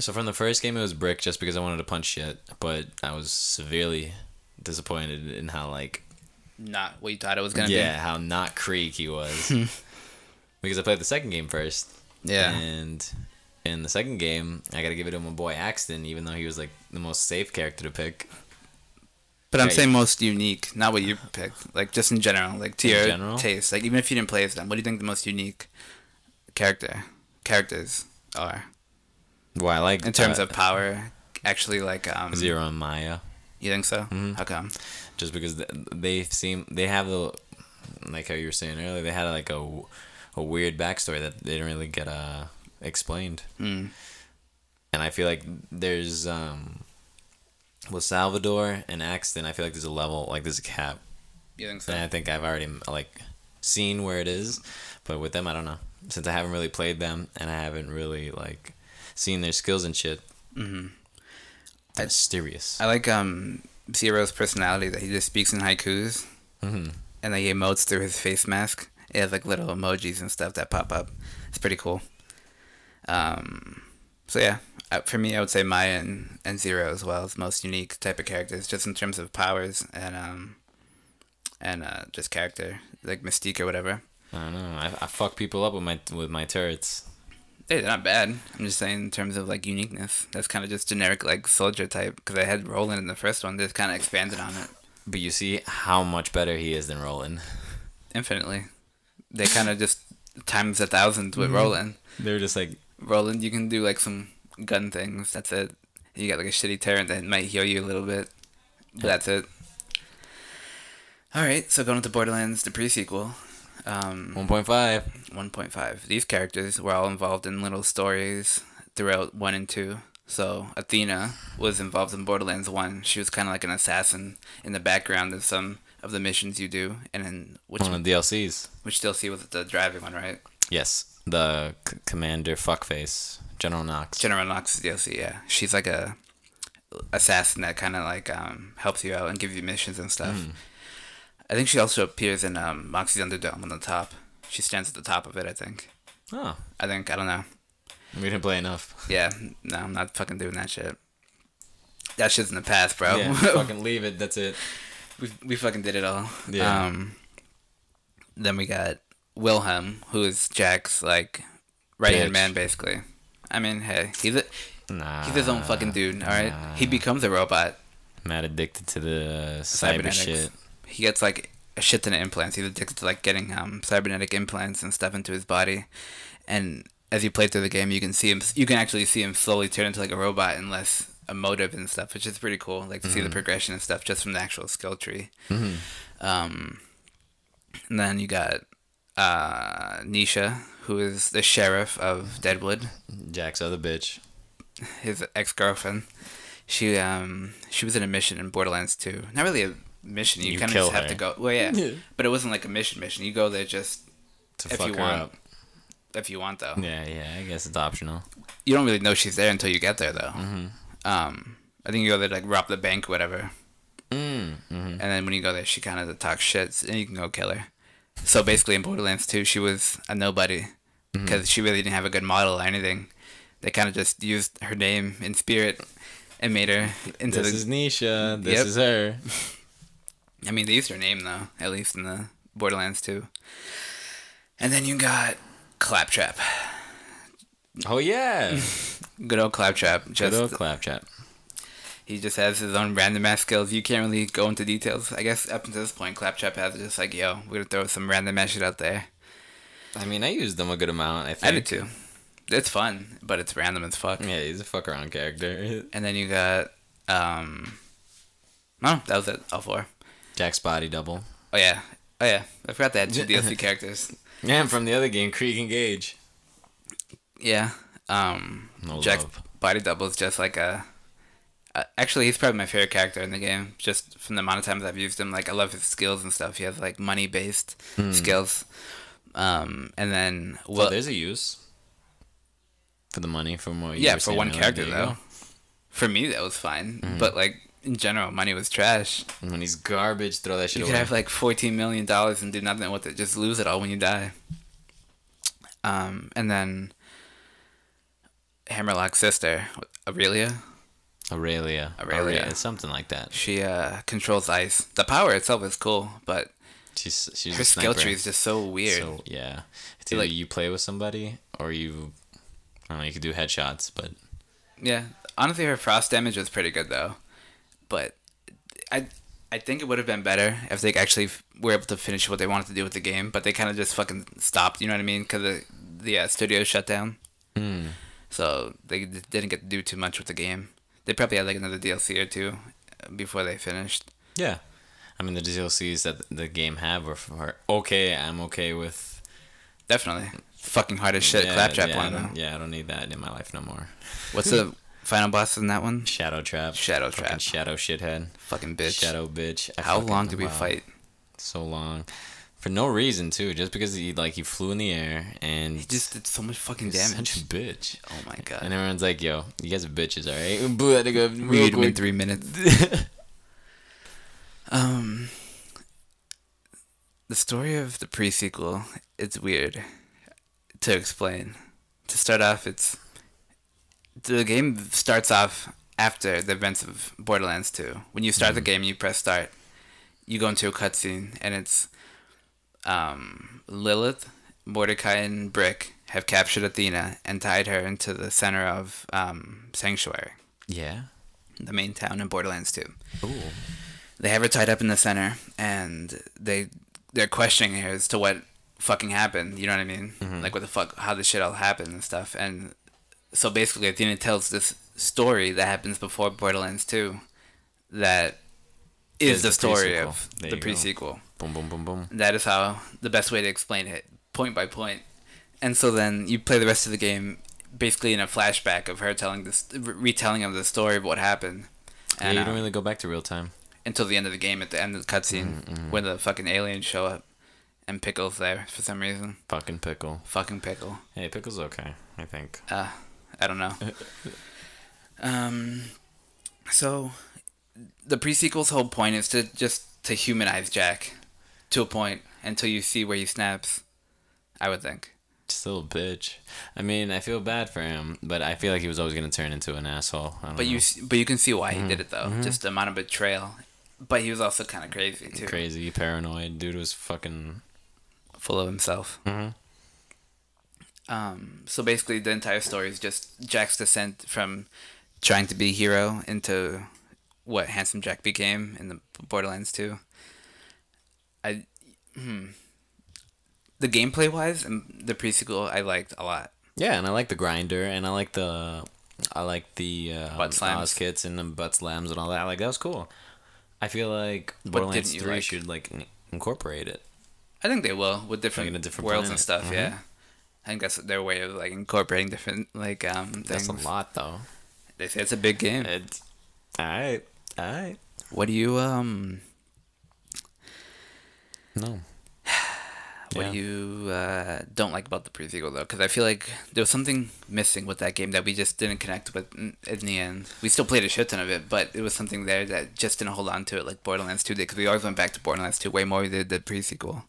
[SPEAKER 3] so from the first game it was Brick just because I wanted to punch shit, but I was severely disappointed in how like
[SPEAKER 1] Not what you thought it was gonna be.
[SPEAKER 3] yeah, how not Krieg he was. because I played the second game first.
[SPEAKER 1] Yeah.
[SPEAKER 3] And in the second game, I got to give it to my boy Axton, even though he was like the most safe character to pick.
[SPEAKER 1] But I'm saying most unique, not what you picked. Like just in general, like to
[SPEAKER 3] In
[SPEAKER 1] your
[SPEAKER 3] general?
[SPEAKER 1] taste. Like even if you didn't play as them, what do you think the most unique character characters are
[SPEAKER 3] Well, I like
[SPEAKER 1] in terms
[SPEAKER 3] uh,
[SPEAKER 1] of power? Actually, like um,
[SPEAKER 3] Zero and Maya,
[SPEAKER 1] You think so?
[SPEAKER 3] Mhm.
[SPEAKER 1] How come?
[SPEAKER 3] just because they seem they have the like how you were saying earlier, they had like a a weird backstory that they didn't really get uh explained,
[SPEAKER 1] Mm.
[SPEAKER 3] and I feel like there's um with Salvador and Axton, I feel like there's a level like there's a cap,
[SPEAKER 1] You think so?
[SPEAKER 3] and I think I've already like seen where it is, but with them I don't know since I haven't really played them and I haven't really like seen their skills and shit.
[SPEAKER 1] hmm
[SPEAKER 3] Mysterious.
[SPEAKER 1] I like um Zero's personality that he just speaks in haikus
[SPEAKER 3] hmm
[SPEAKER 1] and then he emotes through his face mask. It has like little emojis and stuff that pop up. It's pretty cool. Um, so yeah, uh, for me, I would say Maya and, and Zero as well as most unique type of characters, just in terms of powers and um, and uh, just character, like Mystique or whatever.
[SPEAKER 3] I don't know. I, I fuck people up with my with my turrets.
[SPEAKER 1] Hey, they're not bad. I'm just saying in terms of like uniqueness. That's kind of just generic like soldier type because I had Roland in the first one. They just kind of expanded on it
[SPEAKER 3] But you see how much better he is than Roland.
[SPEAKER 1] infinitely. They kind of just times a thousand with Roland.
[SPEAKER 3] They were just like,
[SPEAKER 1] Roland, you can do like some gun things. That's it. You got like a shitty turret that might heal you a little bit. But that's it. Alright, so going into Borderlands, the pre sequel. Um,
[SPEAKER 3] 1.5.
[SPEAKER 1] 1.5. These characters were all involved in little stories throughout 1 and 2. So, Athena was involved in Borderlands 1. She was kind of like an assassin in the background of some of the missions you do. And then, which,
[SPEAKER 3] One of the DLCs.
[SPEAKER 1] which DLC was the driving one, right?
[SPEAKER 3] Yes. the c- commander fuckface, General Knox.
[SPEAKER 1] General Knox DLC. Yeah, she's like a assassin that kind of like um helps you out and gives you missions and stuff.
[SPEAKER 3] Mm.
[SPEAKER 1] I think she also appears in um Moxxi's Underdome on the top. She stands at the top of it. I think.
[SPEAKER 3] oh,
[SPEAKER 1] I think I don't know.
[SPEAKER 3] we didn't play enough.
[SPEAKER 1] Yeah, no, I'm not fucking doing that shit. That shit's in the past, bro.
[SPEAKER 3] Yeah, fucking leave it. That's it.
[SPEAKER 1] We we fucking did it all.
[SPEAKER 3] Yeah.
[SPEAKER 1] Um, then we got Wilhelm, who is Jack's like right hand man, basically. I mean, hey, he's a,
[SPEAKER 3] Nah.
[SPEAKER 1] he's his own fucking dude. All right,
[SPEAKER 3] nah.
[SPEAKER 1] he becomes a robot.
[SPEAKER 3] Mad addicted to the cyber shit.
[SPEAKER 1] He gets like a shit ton of implants. He's addicted to like getting um cybernetic implants and stuff into his body, and as you play through the game, you can see him. You can actually see him slowly turn into like a robot and less a motive and stuff, which is pretty cool. Like to see the progression and stuff just from the actual skill tree. Um, and then you got uh, Nisha, who is the sheriff of Deadwood,
[SPEAKER 3] Jack's other bitch.
[SPEAKER 1] his ex girlfriend. She um she was in a mission in Borderlands 2. Not really a mission. You,
[SPEAKER 3] You
[SPEAKER 1] kind of
[SPEAKER 3] kill
[SPEAKER 1] just have to go. Well, yeah, but it wasn't like a mission. Mission. You go there just
[SPEAKER 3] To
[SPEAKER 1] If
[SPEAKER 3] fuck
[SPEAKER 1] you
[SPEAKER 3] her
[SPEAKER 1] want.
[SPEAKER 3] up.
[SPEAKER 1] if you want though.
[SPEAKER 3] Yeah, yeah. I guess it's optional.
[SPEAKER 1] You don't really know she's there until you get there though.
[SPEAKER 3] Mm-hmm.
[SPEAKER 1] Um, I think you go there to, like rob the bank, whatever.
[SPEAKER 3] Mm. hmm
[SPEAKER 1] And then when you go there, she kind of talks shit, and you can go kill her. So basically, in Borderlands 2, she was a nobody because she really didn't have a good model or anything. They kind of just used her name in spirit and made her into
[SPEAKER 3] This
[SPEAKER 1] the.
[SPEAKER 3] is Nisha. This
[SPEAKER 1] Yep.
[SPEAKER 3] is her.
[SPEAKER 1] I mean, they used her name though, at least in the Borderlands 2. And then you got Claptrap.
[SPEAKER 3] Oh yeah.
[SPEAKER 1] Good old Claptrap.
[SPEAKER 3] Good
[SPEAKER 1] Just
[SPEAKER 3] old claptrap.
[SPEAKER 1] he just has his own random ass skills. You can't really go into details. I guess up until this point, Claptrap has just like, yo, we're gonna throw some random ass shit out there.
[SPEAKER 3] I mean, I used them a good amount. I think.
[SPEAKER 1] I did too. It's fun, but it's random as fuck.
[SPEAKER 3] Yeah, he's a fuck around character.
[SPEAKER 1] And then you got um No, that was it, all four.
[SPEAKER 3] Jack's body double.
[SPEAKER 1] Oh yeah. Oh yeah. I forgot they had two DLC characters.
[SPEAKER 3] Yeah, from the other game, Krieg and Gage.
[SPEAKER 1] Yeah. Um
[SPEAKER 3] No
[SPEAKER 1] Jack's
[SPEAKER 3] love.
[SPEAKER 1] body double is just like a uh, actually, he's probably my favorite character in the game, just from the amount of times I've used him. Like, I love his skills and stuff. He has like money-based skills, um, and then
[SPEAKER 3] Well, Hmm. there's a use for the money from what you
[SPEAKER 1] yeah, for one character though. For me, that was fine,
[SPEAKER 3] Mm-hmm.
[SPEAKER 1] but like in general, money was trash.
[SPEAKER 3] He's garbage, throw that shit
[SPEAKER 1] You
[SPEAKER 3] away.
[SPEAKER 1] You could have like fourteen million dollars and do nothing with it. Just lose it all when you die. Um, and then Hammerlock's sister, Aurelia,
[SPEAKER 3] Aurelia.
[SPEAKER 1] Aurelia.
[SPEAKER 3] Aurelia. Something like that.
[SPEAKER 1] she uh controls ice. The power itself is cool, but
[SPEAKER 3] She's she's
[SPEAKER 1] her skill tree is just so weird.
[SPEAKER 3] So yeah, it's
[SPEAKER 1] Like-
[SPEAKER 3] either you play with somebody or you. I don't know. You could do headshots, but
[SPEAKER 1] Yeah, honestly, her frost damage was pretty good though, but I I think it would have been better if they actually were able to finish what they wanted to do with the game, but they kind of just fucking stopped. You know what I mean? Because the the uh, studio shut down,
[SPEAKER 3] mm,
[SPEAKER 1] so they didn't get to do too much with the game. They probably had like another DLC or two before they finished.
[SPEAKER 3] yeah. I mean, the DLCs that the game have are, are okay. I'm okay with.
[SPEAKER 1] Definitely, fucking hard as shit.
[SPEAKER 3] yeah,
[SPEAKER 1] Claptrap
[SPEAKER 3] yeah,
[SPEAKER 1] one though.
[SPEAKER 3] Yeah, I don't need that in my life no more.
[SPEAKER 1] What's the final boss in that one?
[SPEAKER 3] Shadow Trap.
[SPEAKER 1] Shadow
[SPEAKER 3] Fucking
[SPEAKER 1] Trap.
[SPEAKER 3] Shadow shithead.
[SPEAKER 1] Fucking bitch.
[SPEAKER 3] Shadow bitch. I
[SPEAKER 1] How long did we
[SPEAKER 3] wow.
[SPEAKER 1] fight?
[SPEAKER 3] So long. For no reason too, just because he like he flew in the air and
[SPEAKER 1] He just did so much fucking damage.
[SPEAKER 3] Such a bitch.
[SPEAKER 1] Oh my god.
[SPEAKER 3] And everyone's like, "Yo, you guys are bitches, all right?" Boo, had to go
[SPEAKER 1] We
[SPEAKER 3] real
[SPEAKER 1] beat him in three minutes. Um, the story of the pre-sequel, it's weird to explain. To start off, it's the game starts off after the events of Borderlands 2. When you start the game, you press start. You go into a cutscene, and it's um, Lilith, Mordecai, and Brick have captured Athena and tied her into the center of um, Sanctuary,
[SPEAKER 3] yeah.
[SPEAKER 1] the main town in Borderlands 2
[SPEAKER 3] Ooh.
[SPEAKER 1] they have her tied up in the center and they they're questioning her as to what fucking happened you know what i mean? Like what the fuck how this shit all happened and stuff. And so basically athena tells this story that happens before borderlands 2 that is, the, story
[SPEAKER 3] pre-sequel.
[SPEAKER 1] of
[SPEAKER 3] There
[SPEAKER 1] the
[SPEAKER 3] you go.
[SPEAKER 1] pre-sequel
[SPEAKER 3] Boom, boom, boom, boom.
[SPEAKER 1] that is how the best way to explain it point by point and so then you play the rest of the game basically in a flashback of her telling this retelling of the story of what happened
[SPEAKER 3] Yeah,
[SPEAKER 1] And,
[SPEAKER 3] you
[SPEAKER 1] uh,
[SPEAKER 3] don't really go back to real time.
[SPEAKER 1] until the end of the game at the end of the cutscene when the fucking aliens show up and Pickle's there for some reason.
[SPEAKER 3] Fucking pickle.
[SPEAKER 1] Fucking Pickle.
[SPEAKER 3] Hey, pickle's okay. I think.
[SPEAKER 1] Uh, I don't know. um, so the pre-sequel's whole point is to just to humanize Jack to a point until you see where he snaps. I would think.
[SPEAKER 3] Just a little bitch. I mean, I feel bad for him, but I feel like he was always gonna turn into an asshole. I don't
[SPEAKER 1] But
[SPEAKER 3] know.
[SPEAKER 1] you but you can see why he did it though. Just the amount of betrayal. But he was also kind of crazy too,
[SPEAKER 3] crazy, paranoid dude was fucking.
[SPEAKER 1] full of himself.
[SPEAKER 3] Mhm.
[SPEAKER 1] Um, so basically, the entire story is just Jack's descent from trying to be a hero into what Handsome Jack became in the Borderlands 2. I, hmm. The gameplay wise and the pre sequel, I liked a lot.
[SPEAKER 3] Yeah, and I like the grinder, and I like the, I like the uh,
[SPEAKER 1] Butt slams.
[SPEAKER 3] Oz kits and the butt slams and all that. Like that was cool. I feel like Borderlands Three
[SPEAKER 1] like?
[SPEAKER 3] should like in- incorporate it.
[SPEAKER 1] I think they will with different,
[SPEAKER 3] Like different
[SPEAKER 1] worlds and
[SPEAKER 3] planet.
[SPEAKER 1] stuff.
[SPEAKER 3] Mhm.
[SPEAKER 1] Yeah, I think that's their way of like incorporating different like um things.
[SPEAKER 3] That's a lot though.
[SPEAKER 1] They say it's a big game.
[SPEAKER 3] It's all right, all right.
[SPEAKER 1] What do you um?
[SPEAKER 3] No,
[SPEAKER 1] What
[SPEAKER 3] Yeah.
[SPEAKER 1] do you uh, don't like about the pre-sequel though? Because I feel like there was something missing with that game that we just didn't connect with in, in the end. We still played a shit ton of it, but it was something there that just didn't hold on to it like Borderlands 2 did. Because we always went back to Borderlands 2 way more than the pre-sequel.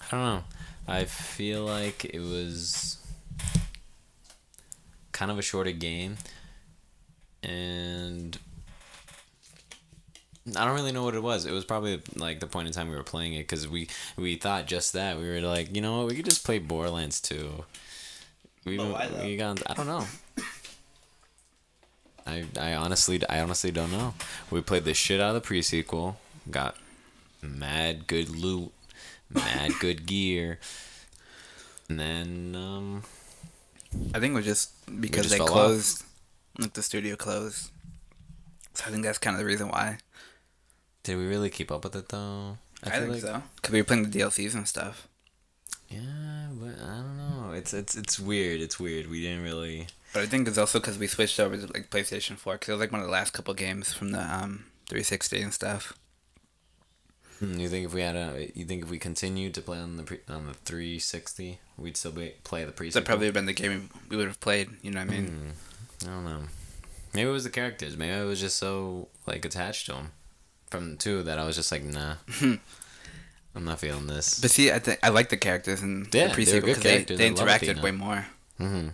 [SPEAKER 3] I don't know. I feel like it was kind of a shorter game, and I don't really know what it was. It was probably like the point in time we were playing it because we we thought just that we were like, you know what, we could just play Borderlands 2. We,
[SPEAKER 1] why, though?
[SPEAKER 3] we got I don't know. I I honestly I honestly don't know. We played the shit out of the pre sequel, got mad good loot, mad good gear, and then um
[SPEAKER 1] I think it was just because
[SPEAKER 3] just
[SPEAKER 1] they
[SPEAKER 3] fell off.
[SPEAKER 1] closed, like the studio closed. So I think that's kind of the reason why.
[SPEAKER 3] Did we really keep up with it though?
[SPEAKER 1] I,
[SPEAKER 3] feel
[SPEAKER 1] think
[SPEAKER 3] like-
[SPEAKER 1] so. Because we were playing the DLCs and stuff.
[SPEAKER 3] Yeah, but I don't know. It's it's it's weird. It's weird. We didn't really.
[SPEAKER 1] But I think it's also because we switched over to like PlayStation 4. Because it was like one of the last couple games from the um 360 and stuff.
[SPEAKER 3] Hmm, You think if we had a, you think if we continued to play on the pre, on the 360, we'd still be play the pre.
[SPEAKER 1] That probably would have been the game we would have played. You know what I mean?
[SPEAKER 3] Hmm, I don't know. Maybe it was the characters. Maybe I was just so like attached to them from two that I was just like, nah, I'm not feeling this.
[SPEAKER 1] But see, I think I like the characters in
[SPEAKER 3] Yeah,
[SPEAKER 1] the
[SPEAKER 3] they
[SPEAKER 1] pre-sequel because they,
[SPEAKER 3] characters.
[SPEAKER 1] they interacted way more,
[SPEAKER 3] hmm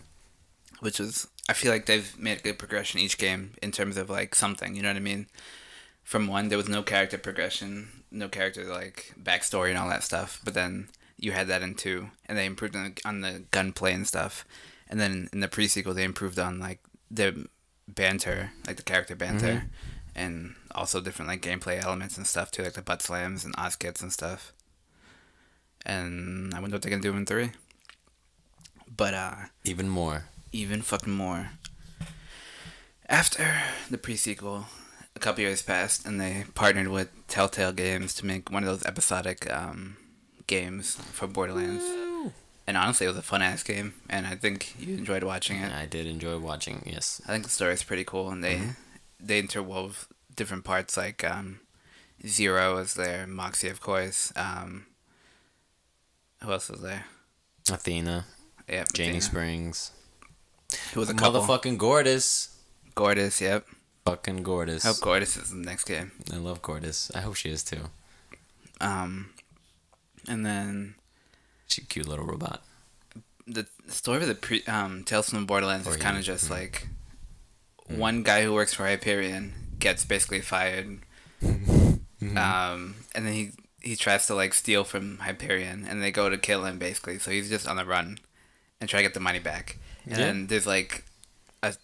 [SPEAKER 1] which was I feel like they've made a good progression each game in terms of like something. You know what I mean? From one, there was no character progression, no character like backstory and all that stuff. But then you had that in two, and they improved on the, on the gunplay and stuff. And then in the pre-sequel, they improved on like the banter, like the character banter, and also different like gameplay elements and stuff too, like the butt slams and Oz kits and stuff. And I wonder what they're gonna do in three. But uh,
[SPEAKER 3] Even more.
[SPEAKER 1] even fucking more. After the pre-sequel, a couple years passed, and they partnered with Telltale Games to make one of those episodic um, games for Borderlands. And honestly, it was a fun ass game, and I think you enjoyed watching it.
[SPEAKER 3] I did enjoy watching. Yes.
[SPEAKER 1] I think the story is pretty cool, and they
[SPEAKER 3] Mm-hmm.
[SPEAKER 1] They interwove different parts like um, Zero was there, Moxxi of course. Um, who else was there?
[SPEAKER 3] Athena,
[SPEAKER 1] Yep,
[SPEAKER 3] Janey
[SPEAKER 1] Athena.
[SPEAKER 3] Springs,
[SPEAKER 1] Who was a couple?
[SPEAKER 3] motherfucking Gortys.
[SPEAKER 1] Gortys. Yep.
[SPEAKER 3] Fucking Gortys.
[SPEAKER 1] I hope Gortys is in the next game.
[SPEAKER 3] I love Gortys. I hope she is too.
[SPEAKER 1] Um, and then
[SPEAKER 3] She's a cute little robot.
[SPEAKER 1] the story of the pre um Tales from the Borderlands is kind of just
[SPEAKER 3] mm.
[SPEAKER 1] like one guy who works for Hyperion gets basically fired,
[SPEAKER 3] Mm-hmm.
[SPEAKER 1] um, and then he he tries to like steal from Hyperion, and they go to kill him basically. So he's just on the run and try to get the money back. And
[SPEAKER 3] Yeah.
[SPEAKER 1] then there's like a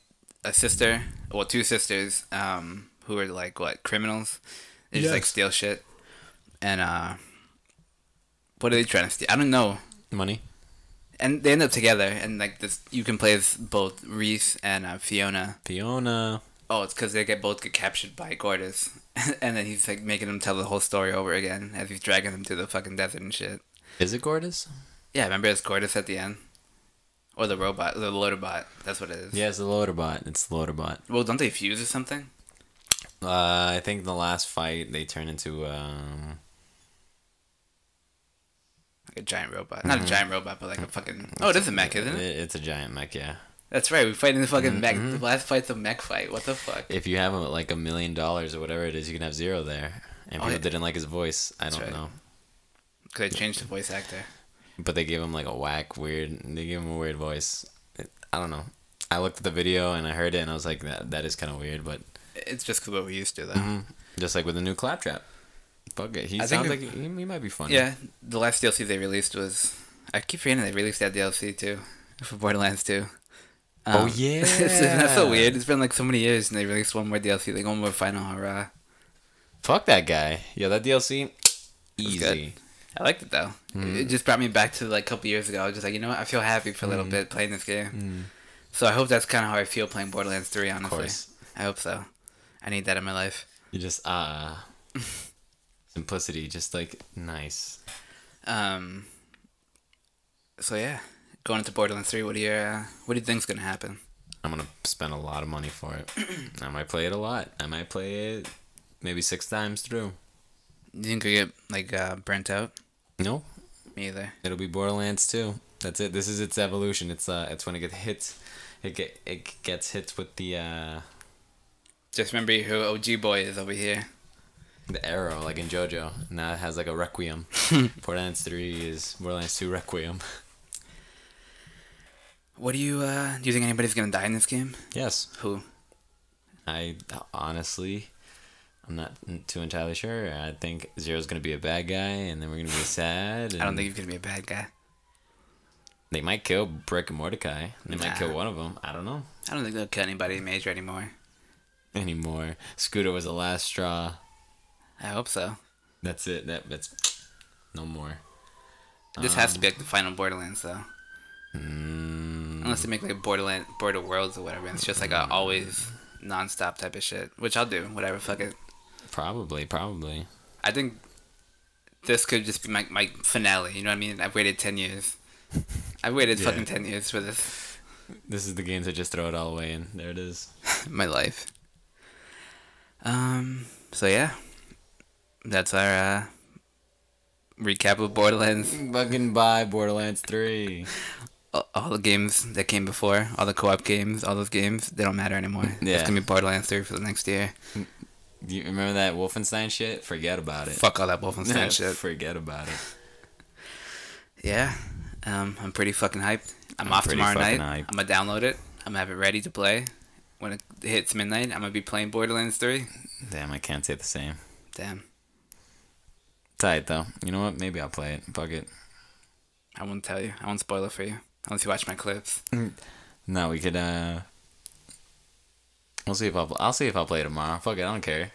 [SPEAKER 1] a sister, well, two sisters, um, who are like what criminals. They just like steal shit, and uh, what are they trying to steal? I don't know.
[SPEAKER 3] Money.
[SPEAKER 1] And they end up together and like this you can play as both Rhys and uh, fiona
[SPEAKER 3] Fiona.
[SPEAKER 1] oh it's because they get both get captured by Gortys. and then he's like making them tell the whole story over again as he's dragging them to the fucking desert and shit
[SPEAKER 3] Is it Gortys?
[SPEAKER 1] yeah remember it's Gortys at the end or the robot the loader bot that's what it is
[SPEAKER 3] Yeah, it's the Loaderbot. It's the Loaderbot.
[SPEAKER 1] well don't they fuse or something
[SPEAKER 3] Uh, I think the last fight they turn into um.
[SPEAKER 1] Like a giant robot. Not a giant robot, but like a fucking. Oh, it is a mech, isn't it?
[SPEAKER 3] It's a giant mech, yeah.
[SPEAKER 1] That's right. We fight in the fucking mech.
[SPEAKER 3] Mhm.
[SPEAKER 1] The last fight's a mech fight. What the fuck?
[SPEAKER 3] If you have like a million dollars or whatever it is, you can have zero there. And
[SPEAKER 1] Oh,
[SPEAKER 3] people
[SPEAKER 1] yeah.
[SPEAKER 3] didn't like his voice. I
[SPEAKER 1] That's
[SPEAKER 3] don't
[SPEAKER 1] right.
[SPEAKER 3] know.
[SPEAKER 1] Because they changed the voice actor.
[SPEAKER 3] But they gave him like a whack, weird. They gave him a weird voice. It, I don't know. I looked at the video and I heard it and I was like, that that is kind of weird. But
[SPEAKER 1] It's just 'cause what we used to, though.
[SPEAKER 3] mhm. just like with the new claptrap, fuck it. He
[SPEAKER 1] I
[SPEAKER 3] sounds like he, he might be funny.
[SPEAKER 1] Yeah, the last DLC they released was. I keep forgetting they released that DLC too for Borderlands 2.
[SPEAKER 3] Oh,
[SPEAKER 1] it's, that's so weird. It's been like so many years and they released one more DLC, like one more final hurrah.
[SPEAKER 3] Fuck that guy. Yeah, that DLC, easy.
[SPEAKER 1] I liked it though.
[SPEAKER 3] Mm-hmm.
[SPEAKER 1] It just brought me back to like a couple years ago. I was just like, you know what? I feel happy for a little bit playing this game. So I hope that's kind of how I feel playing Borderlands 3,
[SPEAKER 3] Of
[SPEAKER 1] honestly. I hope so. I need that in my life.
[SPEAKER 3] You just uh simplicity, just like nice.
[SPEAKER 1] Um. So yeah, going into Borderlands 3, what do you uh, what do you think's gonna happen?
[SPEAKER 3] I'm gonna spend a lot of money for it. I might play it a lot. I might play it maybe six times through.
[SPEAKER 1] You think we get like uh, burnt out?
[SPEAKER 3] No,
[SPEAKER 1] Me either.
[SPEAKER 3] it'll be Borderlands 2. That's it. This is its evolution. It's uh, it's when it gets hit, it get it gets hit with the uh,
[SPEAKER 1] Just remember who OG boy is over here.
[SPEAKER 3] The arrow, like in JoJo. Now it has like a requiem. Borderlands 3 is Borderlands 2 Requiem.
[SPEAKER 1] What do you uh do you think anybody's gonna die in this game?
[SPEAKER 3] Yes,
[SPEAKER 1] Who?
[SPEAKER 3] I honestly, I'm not too entirely sure. I think Zero's gonna be a bad guy, and then we're gonna be sad.
[SPEAKER 1] I don't
[SPEAKER 3] and
[SPEAKER 1] think he's gonna be a bad guy.
[SPEAKER 3] they might kill Brick and Mordecai. They might kill one of them. I don't know
[SPEAKER 1] I don't think they'll kill anybody major anymore.
[SPEAKER 3] anymore. Scooter was the last straw.
[SPEAKER 1] I hope so.
[SPEAKER 3] That's it. That that's no more.
[SPEAKER 1] This has to be like the final Borderlands though.
[SPEAKER 3] Mm,
[SPEAKER 1] Unless they make like Borderland Border Worlds or whatever. and It's just like a always non-stop type of shit, which I'll do. Whatever, fuck it.
[SPEAKER 3] probably, probably.
[SPEAKER 1] I think this could just be my my finale. You know what I mean? I've waited ten years. I've waited
[SPEAKER 3] Yeah.
[SPEAKER 1] fucking ten years for this.
[SPEAKER 3] This is the game to just throw it all away, and there it is.
[SPEAKER 1] my life. Um. So yeah, that's our uh, recap of Borderlands.
[SPEAKER 3] Fucking buy Borderlands Three.
[SPEAKER 1] All, all the games that came before, all the co-op games, all those games, they don't matter anymore.
[SPEAKER 3] Yeah.
[SPEAKER 1] It's gonna be Borderlands 3 for the next year.
[SPEAKER 3] Do you remember that Wolfenstein shit? Forget about it.
[SPEAKER 1] Fuck all that Wolfenstein shit.
[SPEAKER 3] Forget about it.
[SPEAKER 1] Yeah. Um. I'm pretty fucking hyped. I'm,
[SPEAKER 3] I'm
[SPEAKER 1] off tomorrow night.
[SPEAKER 3] hyped.
[SPEAKER 1] I'm gonna download it. I'm gonna have it ready to play. When it hits midnight, I'm gonna be playing Borderlands 3.
[SPEAKER 3] Damn, I can't say the same.
[SPEAKER 1] Damn.
[SPEAKER 3] Tight though. You know what? Maybe I'll play it. Fuck it.
[SPEAKER 1] I won't tell you. I won't spoil it for you. Unless you watch my clips.
[SPEAKER 3] No, we could. uh We'll see if I'll. I'll see if I'll play tomorrow. Fuck it. I don't care.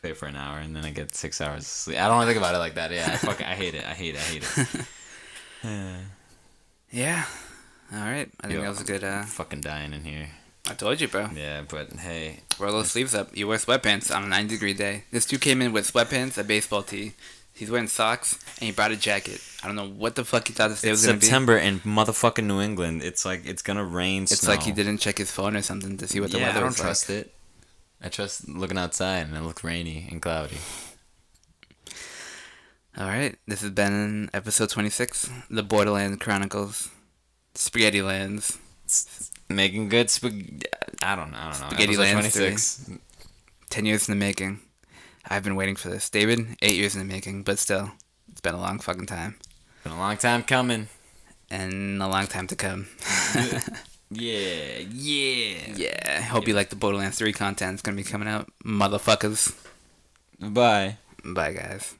[SPEAKER 3] Play for an hour and then I get six hours of sleep. I don't want to think about it like that. Yeah, I fucking. I hate it. I hate it. I hate it.
[SPEAKER 1] Yeah. All right. I think
[SPEAKER 3] Yo.
[SPEAKER 1] that was a good. Uh,
[SPEAKER 3] fucking dying in here.
[SPEAKER 1] I told you, bro.
[SPEAKER 3] Yeah, but hey,
[SPEAKER 1] Roll those sleeves up. You wear sweatpants on a 90 degree day. This dude came in with sweatpants, a baseball tee. He's wearing socks, and he brought a jacket. I don't know what the fuck he thought this day
[SPEAKER 3] it's
[SPEAKER 1] was gonna be.
[SPEAKER 3] September in motherfucking New England. It's like it's gonna rain.
[SPEAKER 1] be. It's like he didn't check his phone or something to see what the
[SPEAKER 3] yeah,
[SPEAKER 1] weather
[SPEAKER 3] I don't trust
[SPEAKER 1] like.
[SPEAKER 3] it. I trust looking outside and it looked rainy and cloudy.
[SPEAKER 1] All right. This has been episode 26, The Borderlands Chronicles, Spaghetti Lands.
[SPEAKER 3] Making good spag. I don't know. I don't know.
[SPEAKER 1] Spaghetti Lands
[SPEAKER 3] 26.
[SPEAKER 1] 10 years in the making. I've been waiting for this. David, 8 years in the making, but still, it's been a long fucking time.
[SPEAKER 3] Been a long time coming.
[SPEAKER 1] And a long time to come.
[SPEAKER 3] Yeah, yeah.
[SPEAKER 1] yeah. Hope you like the Borderlands 3 content. It's going to be coming out. Motherfuckers.
[SPEAKER 3] Bye.
[SPEAKER 1] Bye, guys.